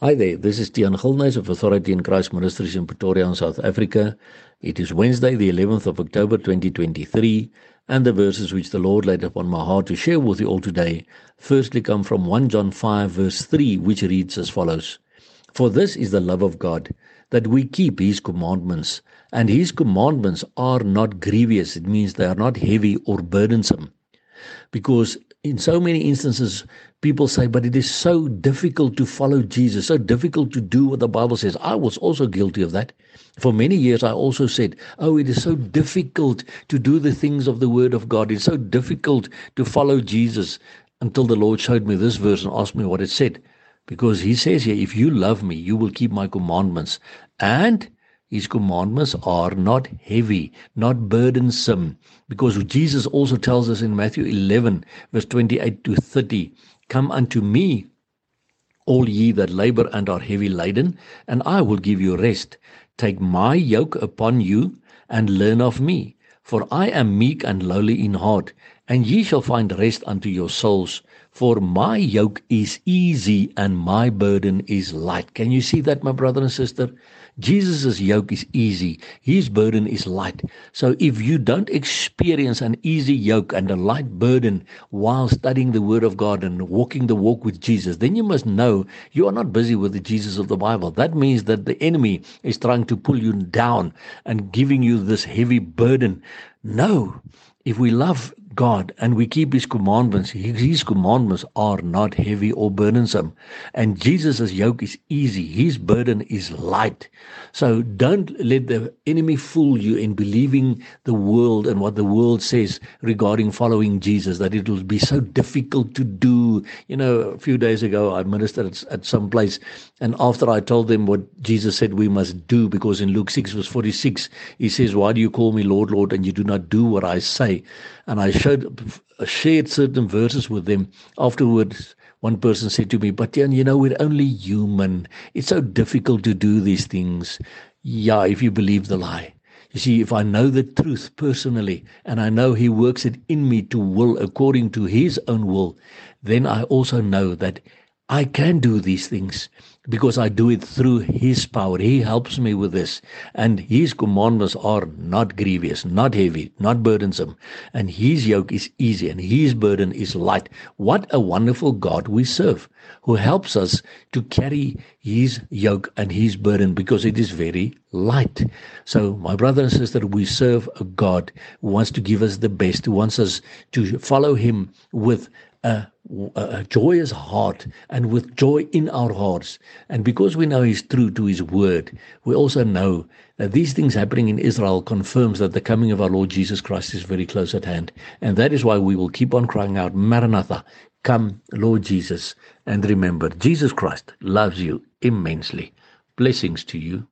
Hi there, this is Tian Gilnys of Authority in Christ Ministries in Pretoria, in South Africa. It is Wednesday, the 11th of October 2023, and the verses which the Lord laid upon my heart to share with you all today firstly come from 1 John 5, verse 3, which reads as follows For this is the love of God, that we keep his commandments, and his commandments are not grievous. It means they are not heavy or burdensome. Because in so many instances, people say, but it is so difficult to follow Jesus, so difficult to do what the Bible says. I was also guilty of that. For many years, I also said, oh, it is so difficult to do the things of the Word of God. It's so difficult to follow Jesus until the Lord showed me this verse and asked me what it said. Because He says here, if you love me, you will keep my commandments. And his commandments are not heavy, not burdensome, because Jesus also tells us in Matthew 11, verse 28 to 30, Come unto me, all ye that labor and are heavy laden, and I will give you rest. Take my yoke upon you, and learn of me. For I am meek and lowly in heart, and ye shall find rest unto your souls. For my yoke is easy and my burden is light. Can you see that, my brother and sister? Jesus' yoke is easy, his burden is light. So if you don't experience an easy yoke and a light burden while studying the Word of God and walking the walk with Jesus, then you must know you are not busy with the Jesus of the Bible. That means that the enemy is trying to pull you down and giving you this heavy burden. No, if we love God and we keep His commandments, His commandments are not heavy or burdensome. And Jesus' yoke is easy, His burden is light. So don't let the enemy fool you in believing the world and what the world says regarding following Jesus, that it will be so difficult to do. You know, a few days ago, I ministered at, some place, and after I told them what Jesus said we must do, because in Luke 6, verse 46, He says, Why do you call me Lord, Lord, and you do not do what I say? And I showed, shared certain verses with them. Afterwards, one person said to me, But Jan, you know, we're only human. It's so difficult to do these things. Yeah, if you believe the lie. You see, if I know the truth personally and I know He works it in me to will according to His own will, then I also know that I can do these things because I do it through His power. He helps me with this. And His commandments are not grievous, not heavy, not burdensome. And His yoke is easy and His burden is light. What a wonderful God we serve who helps us to carry His yoke and His burden because it is very light. So, my brother and sister, we serve a God who wants to give us the best, who wants us to follow Him with a, a, joyous heart and with joy in our hearts. And because we know He's true to His word, we also know that these things happening in Israel confirms that the coming of our Lord Jesus Christ is very close at hand. And that is why we will keep on crying out, Maranatha, come, Lord Jesus. And remember, Jesus Christ loves you immensely. Blessings to you.